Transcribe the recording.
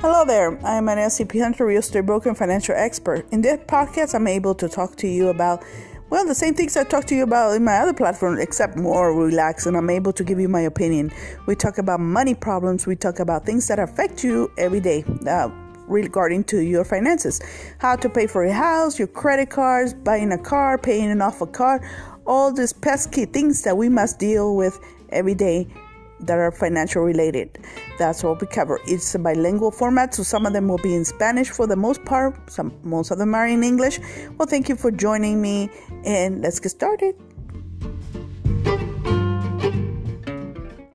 Hello there, I am an SCP Hunter, real estate broker and financial expert. In this podcast, I'm able to talk to you about, well, the same things I talk to you about in my other platform, except more relaxed, and I'm able to give you my opinion. We talk about money problems, we talk about things that affect you every day. Uh, regarding to your finances how to pay for a house your credit cards buying a car paying off a car all these pesky things that we must deal with every day that are financial related. That's what we cover. It's a bilingual format, so some of them will be in Spanish for the most part. Some most of them are in English. Well, thank you for joining me, and let's get started.